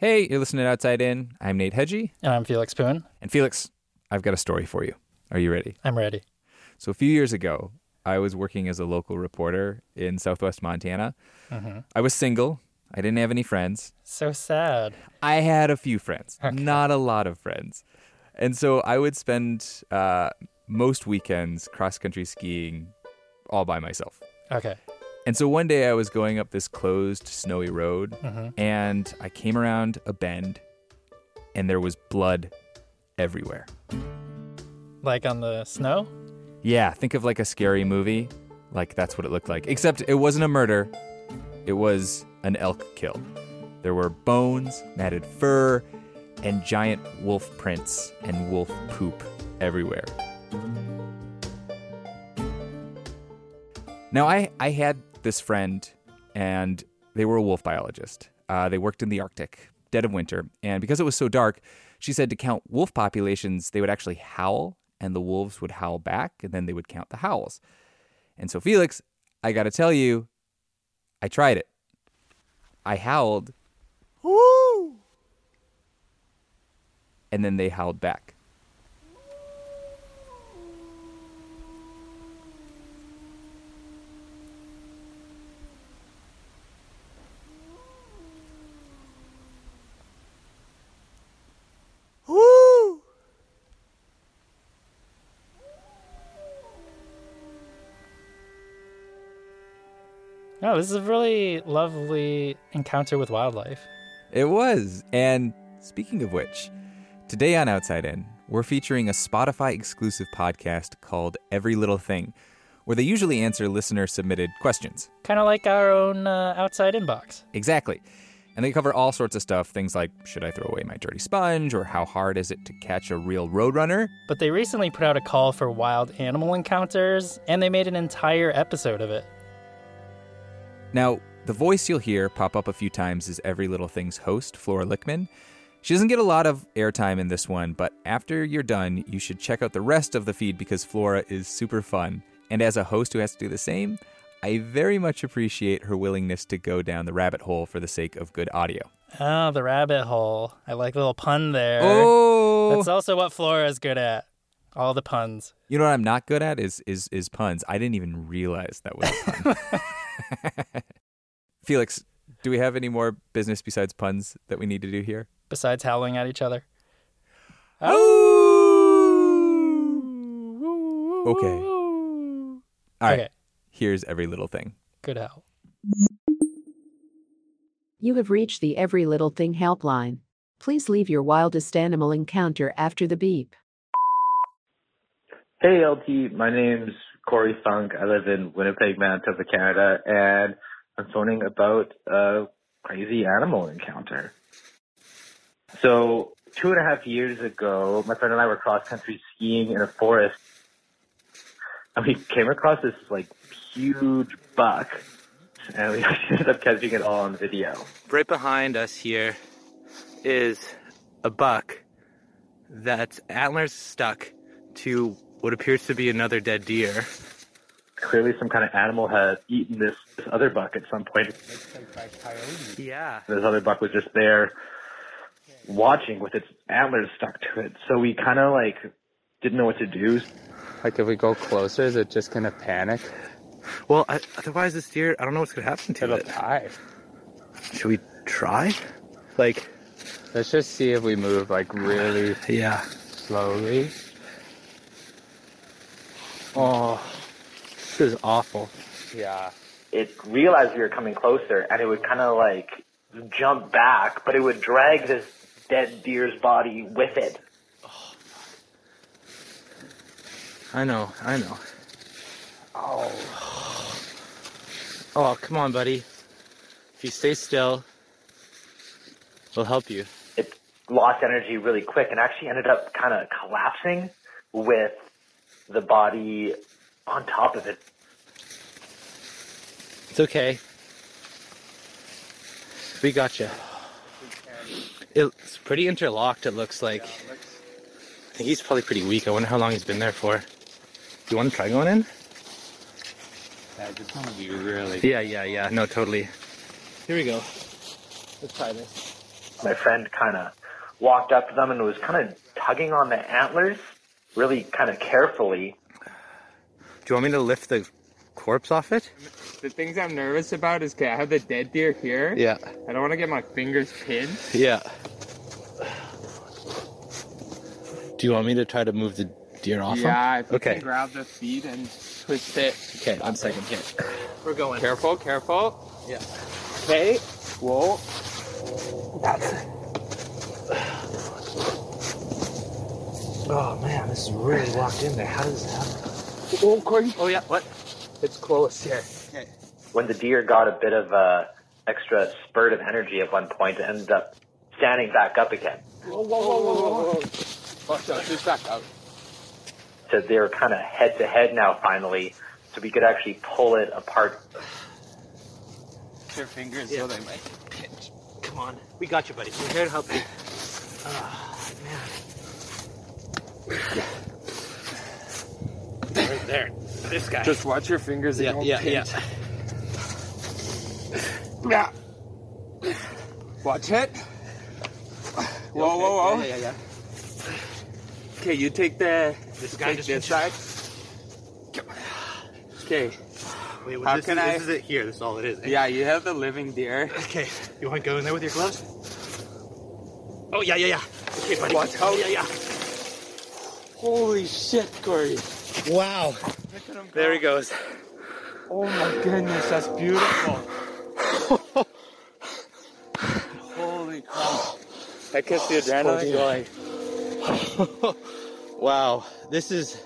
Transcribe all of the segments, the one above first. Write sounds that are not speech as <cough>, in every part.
Hey, you're listening to Outside In. I'm Nate Hegyi. And I'm Felix Poon. And Felix, I've got a story for you. Are you ready? I'm ready. So, a few years ago, I was working as a local reporter in southwest Montana. Mm-hmm. I was single. I didn't have any friends. So sad. I had a few friends, Okay. not a lot of friends. And so I would spend uh, most weekends cross country skiing all by myself. Okay. And so one day I was going up this closed, snowy road, Mhm. and I came around a bend, and there was blood everywhere. Like on the snow? Yeah, think of like a scary movie. Like that's what it looked like. Except it wasn't a murder, it was an elk kill. There were bones, matted fur, and giant wolf prints and wolf poop everywhere. Now, I, I had this friend, and they were a wolf biologist. Uh, they worked in the Arctic, dead of winter. And because it was so dark, she said to count wolf populations, they would actually howl, and the wolves would howl back, and then they would count the howls. And so, Felix, I got to tell you, I tried it. I howled, woo! And then they howled back. Oh, this is a really lovely encounter with wildlife. It was. And speaking of which, today on Outside In, we're featuring a Spotify exclusive podcast called Every Little Thing, where they usually answer listener submitted questions. Kind of like our own uh, outside inbox. Exactly. And they cover all sorts of stuff, things like should I throw away my dirty sponge or how hard is it to catch a real roadrunner? But they recently put out a call for wild animal encounters, and they made an entire episode of it. Now, the voice you'll hear pop up a few times is Every Little Thing's host, Flora Lichtman. She doesn't get a lot of airtime in this one, but after you're done, you should check out the rest of the feed because Flora is super fun. And as a host who has to do the same, I very much appreciate her willingness to go down the rabbit hole for the sake of good audio. Oh, the rabbit hole. I like a little pun there. Oh, That's also what Flora is good at. All the puns. you know what I'm not good at is is is puns. I didn't even realize that was a pun. <laughs> <laughs> Felix, do we have any more business besides puns that we need to do here? Besides howling at each other. Okay. All right. Okay. Here's every little thing. Good howl. You have reached the Every Little Thing helpline. Please leave your wildest animal encounter after the beep. Hey LT, my name's Cory Funk. I live in Winnipeg, Manitoba, Canada, and I'm phoning about a crazy animal encounter. So two and a half years ago, my friend and I were cross country skiing in a forest, and we came across this like huge buck, and we <laughs> ended up catching it all on video. right behind us here is a buck that's antlers stuck to what appears to be another dead deer. Clearly, some kind of animal had eaten this, this other buck at some point. Yeah. this other buck was just there watching with its antlers stuck to it. So we kind of like didn't know what to do. Like if we go closer, is it just gonna panic? Well, I, otherwise this deer, I don't know what's gonna happen to It'll it. die. Should we try? Like, Let's just see if we move like really yeah. slowly. Oh, this is awful. Yeah. It realized we were coming closer, and it would kind of like jump back, but it would drag this dead deer's body with it. Oh, I know, I know. Oh. Oh, come on, buddy. If you stay still, we'll help you. It lost energy really quick, and actually ended up kind of collapsing with the body on top of it. It's okay. We got you. It's pretty interlocked, it looks like. I think he's probably pretty weak. I wonder how long he's been there for. Do you want to try going in? That just want to be really. Yeah, yeah, yeah. No, totally. Here we go. Let's try this. my friend kind of walked up to them and was kind of tugging on the antlers, really kind of carefully. Do you want me to lift the corpse off it? The things I'm nervous about is, okay, I have the dead deer here. Yeah. I don't want to get my fingers pinned. Yeah. Do you want me to try to move the deer off him? Yeah, if you Okay. can grab the feet and twist it. Okay, I'm second here. We're going. Careful, careful. Yeah. Okay. Whoa. Oh man, this is really locked in there. How does this happen? Oh, Cory. Oh, yeah. What? It's close here. When the deer got a bit of a extra spurt of energy at one point, it ended up standing back up again. Whoa, whoa, whoa, whoa, whoa, whoa. Watch out. Just back out. So they were kind of head to head now finally, so we could actually pull it apart. Your fingers so they might pinch. Come on. We got you, buddy. We're here to help you. Ah, Right there. This guy. Just watch your fingers. they yeah, yeah, yeah. Yeah. Watch it. Whoa, whoa, whoa. Yeah, yeah, yeah. Okay, you take the This guy take just this side. Okay. Wait, well, How this, can is, I- this is it here. This is all it is. eh? Yeah, you have the living deer. Okay. You want to go in there with your gloves? Oh, yeah, yeah, yeah. Okay, buddy. Watch out. Yeah, yeah. Holy shit, Cory. Wow. There he goes. Oh my goodness, that's beautiful. Holy crap. That gets the adrenaline going. <laughs> wow. This is.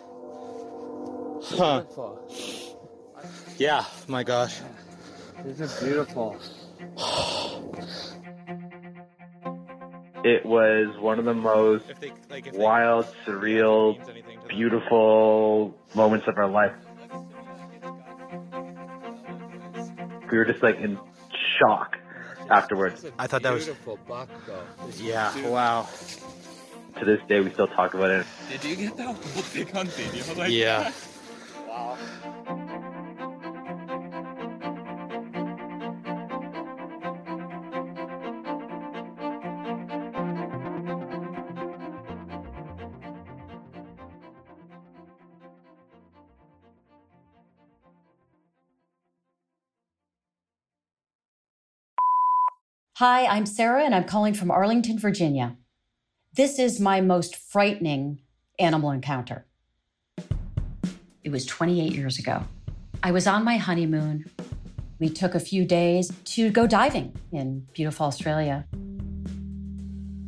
Huh. Beautiful. Yeah, my gosh. This is beautiful. <sighs> It was one of the most If they, like, if they- wild, surreal, beautiful moments of our life. We were just like in shock afterwards. I thought that was. Beautiful buck, though. Yeah, wow. To this day, we still talk about it. Did you get that whole thing on video? Like Yeah. Wow. Hi, I'm Sara, and I'm calling from Arlington, Virginia. This is my most frightening animal encounter. It was 28 years ago. I was on my honeymoon. We took a few days to go diving in beautiful Australia.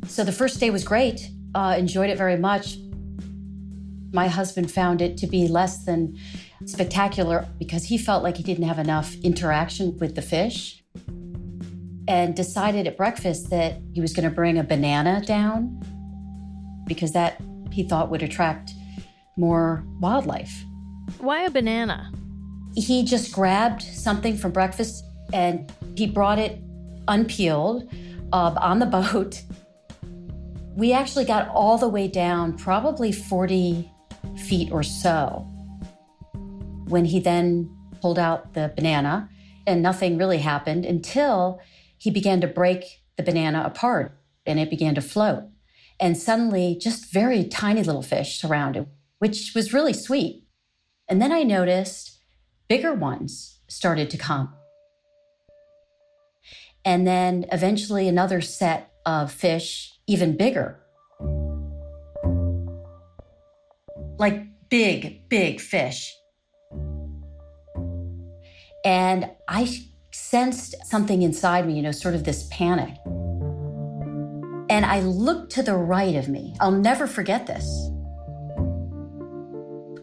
So the first day was great, uh, enjoyed it very much. My husband found it to be less than spectacular because he felt like he didn't have enough interaction with the fish and decided at breakfast that he was going to bring a banana down because that he thought would attract more wildlife. Why a banana? He just grabbed something from breakfast and he brought it unpeeled uh, on the boat. We actually got all the way down, probably 40 feet or so, when he then pulled out the banana, and nothing really happened until he began to break the banana apart and it began to float. And suddenly, just very tiny little fish surrounded, which was really sweet. And then I noticed bigger ones started to come. And then eventually, another set of fish, even bigger. Like big, big fish. And I sensed something inside me, you know, sort of this panic. And I looked to the right of me. I'll never forget this.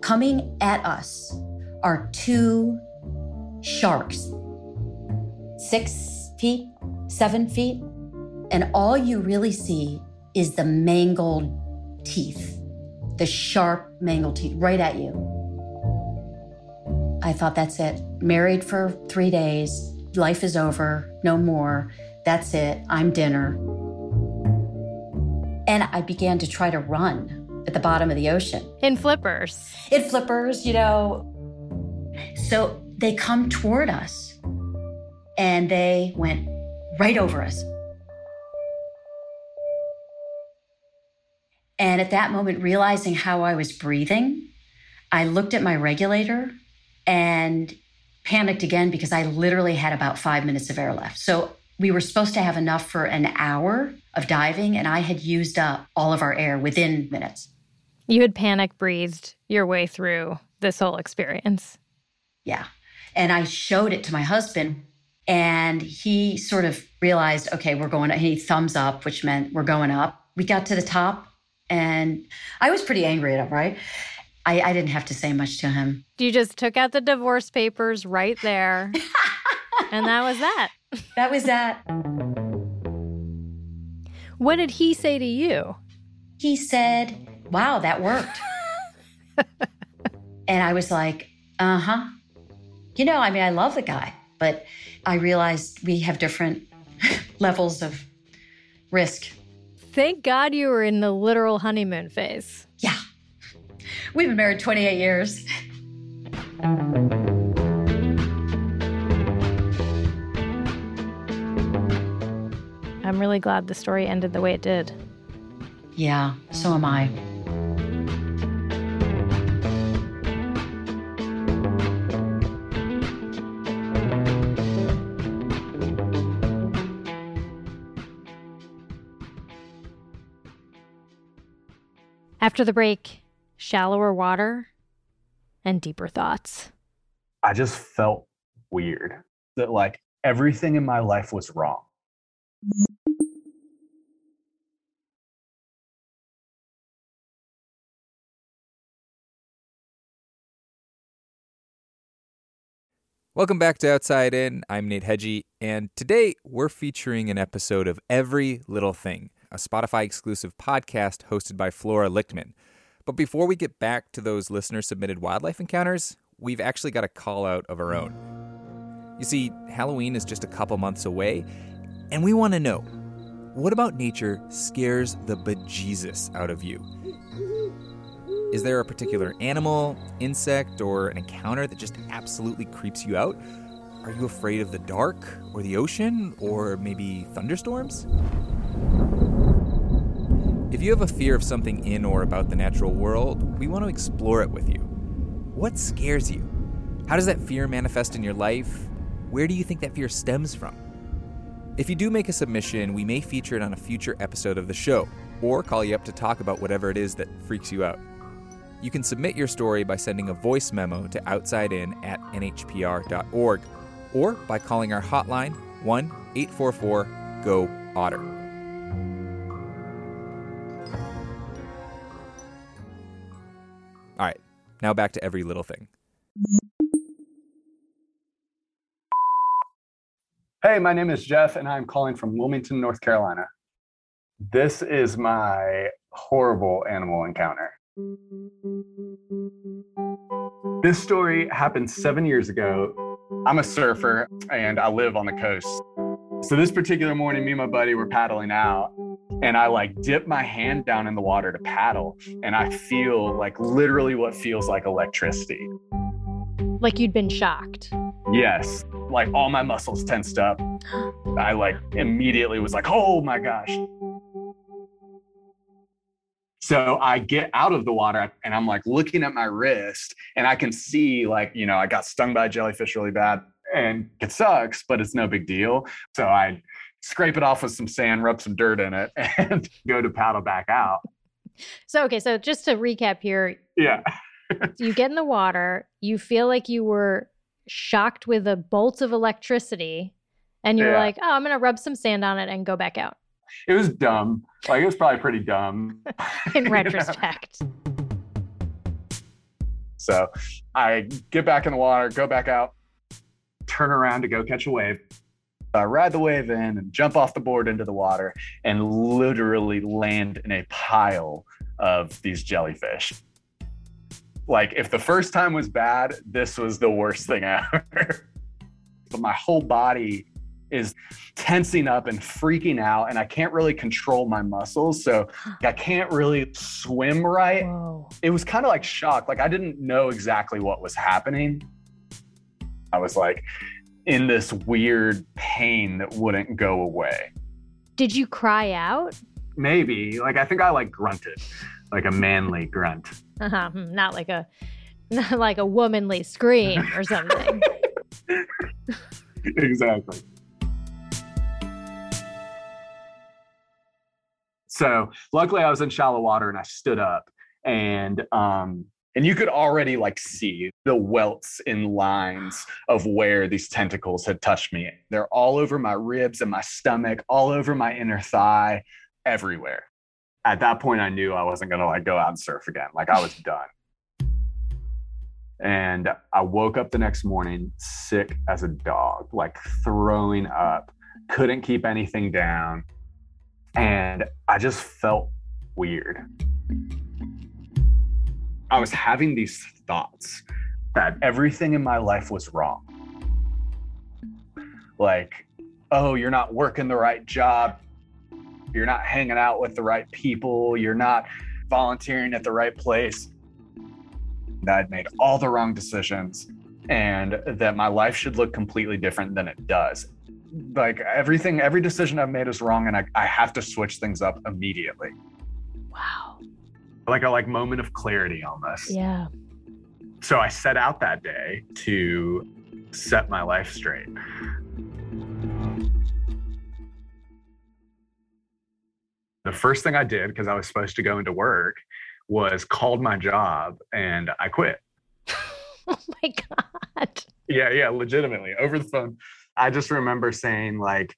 Coming at us are two sharks, six feet, seven feet. And all you really see is the mangled teeth, the sharp mangled teeth right at you. I thought, that's it. Married for three days. Life is over. No more. That's it. I'm dinner. And I began to try to run at the bottom of the ocean. In flippers. In flippers, you know. So they come toward us and they went right over us. And at that moment, realizing how I was breathing, I looked at my regulator and panicked again because I literally had about five minutes of air left. So we were supposed to have enough for an hour of diving, and I had used up all of our air within minutes. You had panic breathed your way through this whole experience. Yeah. And I showed it to my husband, and he sort of realized, okay, we're going, he thumbs up, which meant we're going up. We got to the top, and I was pretty angry at him, right? I, I didn't have to say much to him. You just took out the divorce papers right there. <laughs> and that was that. That was that. What did he say to you? He said, Wow, that worked. <laughs> and I was like, Uh huh. You know, I mean, I love the guy, but I realized we have different <laughs> levels of risk. Thank God you were in the literal honeymoon phase. We've been married 28 years. I'm really glad the story ended the way it did. Yeah, so am I. After the break, shallower water and deeper thoughts. I just felt weird that like everything in my life was wrong. Welcome back to Outside In. I'm Nate Hegyi, and today we're featuring an episode of Every Little Thing, a Spotify exclusive podcast hosted by Flora Lichtman. But before we get back to those listener submitted wildlife encounters, we've actually got a call out of our own. You see, Halloween is just a couple months away, and we want to know what about nature scares the bejesus out of you? Is there a particular animal, insect, or an encounter that just absolutely creeps you out? Are you afraid of the dark, or the ocean, or maybe thunderstorms? If you have a fear of something in or about the natural world, we want to explore it with you. What scares you? How does that fear manifest in your life? Where do you think that fear stems from? If you do make a submission, we may feature it on a future episode of the show, or call you up to talk about whatever it is that freaks you out. You can submit your story by sending a voice memo to outsidein at nhpr.org or by calling our hotline 1 844 GO OTTER. Now back to every little thing. Hey, my name is Geoff, and I'm calling from Wilmington, North Carolina. This is my horrible animal encounter. This story happened seven years ago. I'm a surfer and I live on the coast. So, this particular morning, me and my buddy were paddling out, and I like dip my hand down in the water to paddle, and I feel like literally what feels like electricity. Like you'd been shocked. Yes, like all my muscles tensed up. I like immediately was like, oh my gosh. So I get out of the water and I'm like looking at my wrist and I can see like, you know, I got stung by a jellyfish really bad and it sucks, but it's no big deal. So I scrape it off with some sand, rub some dirt in it <laughs> and go to paddle back out. So, okay, so just to recap here, Yeah. you get in the water, you feel like you were shocked with a bolt of electricity, and you're Yeah. like, oh, I'm going to rub some sand on it and go back out. It was dumb. Like it was probably pretty dumb. <laughs> In <laughs> retrospect. So I get back in the water, go back out, turn around to go catch a wave. I ride the wave in and jump off the board into the water and literally land in a pile of these jellyfish. Like, if the first time was bad, this was the worst thing <laughs> ever. but my whole body is tensing up and freaking out, and I can't really control my muscles. So I can't really swim right Whoa. it was kind of like shock. Like I didn't know exactly what was happening. I was like in this weird pain that wouldn't go away. Did you cry out? maybe. Like I think I like grunted, like a manly grunt. Uh-huh. hmm, Not like a <laughs> not like a womanly scream or <laughs> something. exactly. So luckily I was in shallow water and I stood up and um and you could already like see the welts in lines of where these tentacles had touched me. They're all over my ribs and my stomach, all over my inner thigh, everywhere. At that point I knew I wasn't gonna like go out and surf again. Like I was done. And I woke up the next morning sick as a dog, like throwing up, couldn't keep anything down. And I just felt weird. I was having these thoughts that everything in my life was wrong. Like, oh, you're not working the right job. You're not hanging out with the right people. You're not volunteering at the right place that I'd made all the wrong decisions and that my life should look completely different than it does. Like everything, every decision I've made is wrong, and I, I have to switch things up immediately. wow. Like a like moment of clarity almost. Yeah. So I set out that day to set my life straight. The first thing I did, because I was supposed to go into work, was called my job and I quit. <laughs> Oh my god. Yeah, yeah, legitimately over the phone. I just remember saying like,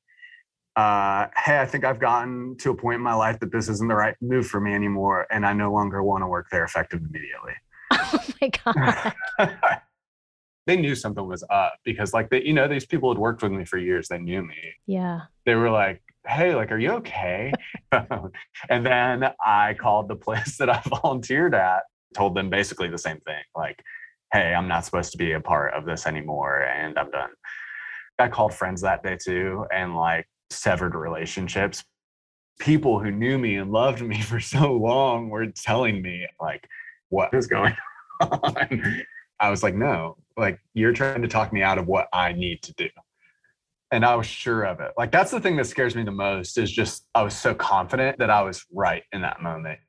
uh, "Hey, I think I've gotten to a point in my life that this isn't the right move for me anymore, and I no longer want to work there effective immediately." <laughs> Oh my god. <laughs> they knew something was up because, like, they, you know, these people had worked with me for years. They knew me. Yeah. They were like, "Hey, like, are you okay?" <laughs> and then I called the place that I volunteered at, told them basically the same thing, like, "Hey, I'm not supposed to be a part of this anymore, and I'm done." I called friends that day too, and like severed relationships. People who knew me and loved me <laughs> for so long were telling me like, "What is going <laughs> on?" I was like, "No, like you're trying to talk me out of what I need to do." And I was sure of it. Like that's the thing that scares me the most is just I was so confident that I was right in that moment.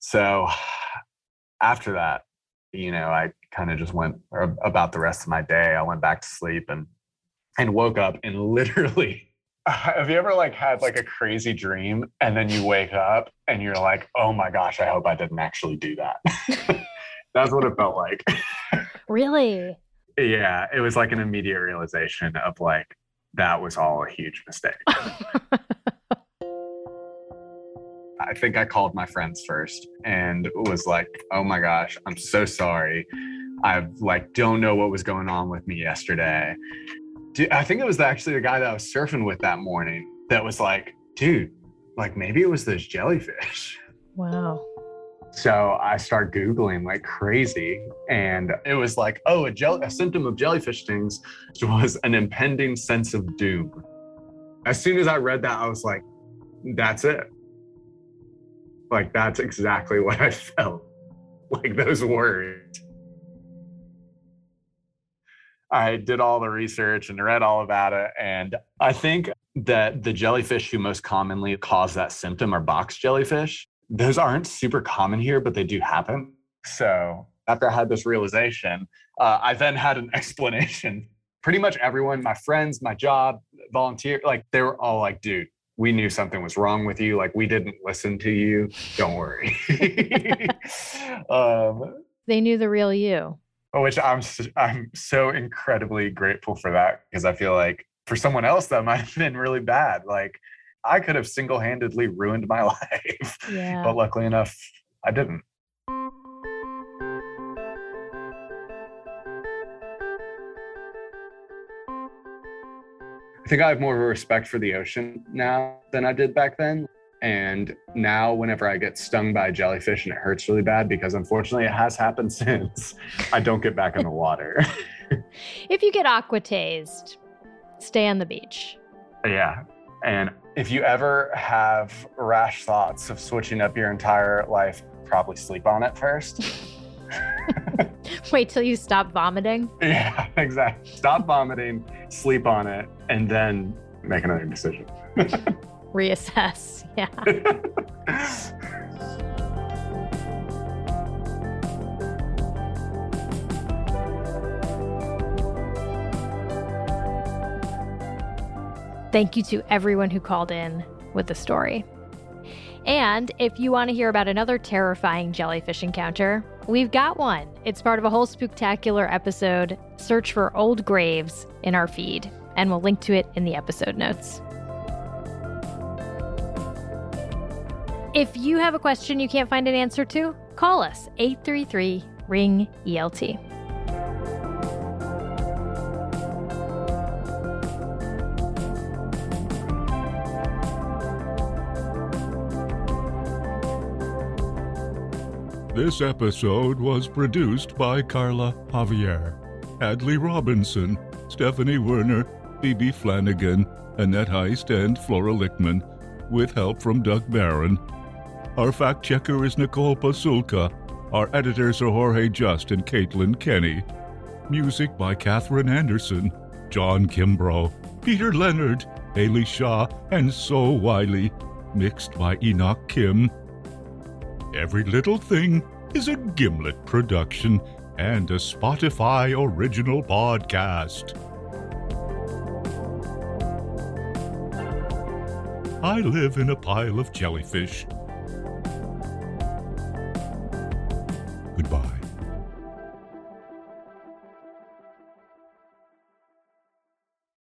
So <sighs> after that, you know, I kind of just went about the rest of my day. I went back to sleep and and woke up and <laughs> literally <laughs> have you ever like had like a crazy dream and then you wake up and you're like, "Oh my gosh, I hope I didn't actually do that." <laughs> That's what it felt like. <laughs> Really? yeah, it was like an immediate realization of like that was all a huge mistake. I think I called my friends first and was like, "Oh my gosh, I'm so sorry. I like don't know what was going on with me yesterday." Dude, I think it was actually the guy that I was surfing with that morning that was like, "Dude, like maybe it was those jellyfish." <laughs> Wow. So I start Googling like crazy. And it was like, oh, a, jell- a symptom of jellyfish stings <laughs> was an impending sense of doom. As soon as I read that, I was like, that's it. Like, that's exactly <laughs> what I felt. Like those words. I did all the research and read all about it. And I think that the jellyfish who most commonly cause that symptom are box jellyfish those aren't super common here, but they do happen. So after I had this realization, uh, I then had an <laughs> explanation. Pretty much everyone, my friends, my job, volunteer, like they were all like, dude, we knew something was wrong with you. Like we didn't listen to you. Don't worry. <laughs> um, They knew the real you. Oh, which I'm I'm so incredibly grateful for that because I feel like for someone else that <laughs> might have been really bad. Like I could have single-handedly ruined my <laughs> life, Yeah. but luckily enough, I didn't. I think I have more of a respect for the ocean now than I did back then. And now, whenever I get stung by a jellyfish and it hurts really bad, because unfortunately it has happened <laughs> since, I don't get back in the water. <laughs> If you get aqua tased, stay on the beach. yeah. And if you ever have rash thoughts of switching up your entire life, probably sleep on it first. <laughs> Wait till you stop vomiting. yeah, exactly. Stop vomiting, sleep on it, and then make another decision. Reassess. Yeah. <laughs> Thank you to everyone who called in with the story. And if you want to hear about another terrifying jellyfish encounter, we've got one. It's part of a whole spectacular episode. Search for Old Graves in our feed, and we'll link to it in the episode notes. If you have a question you can't find an answer to, call us 833 Ring ELT. This episode was produced by Carla Javier, Hadley Robinson, Stephanie Werner, Phoebe Flanigan, Annette Heist, and Flora Lichtman, with help from Doug Barron. Our fact checker is Nicole Pasulka. Our editors are Jorge Just and Caitlin Kenny. Music by Catherine Anderson, John Kimbrough, Peter Leonard, Haley Shaw, and So Wylie. Mixed by Enoch Kim. Every Little Thing is a Gimlet production and a Spotify original podcast. I live in a pile of jellyfish.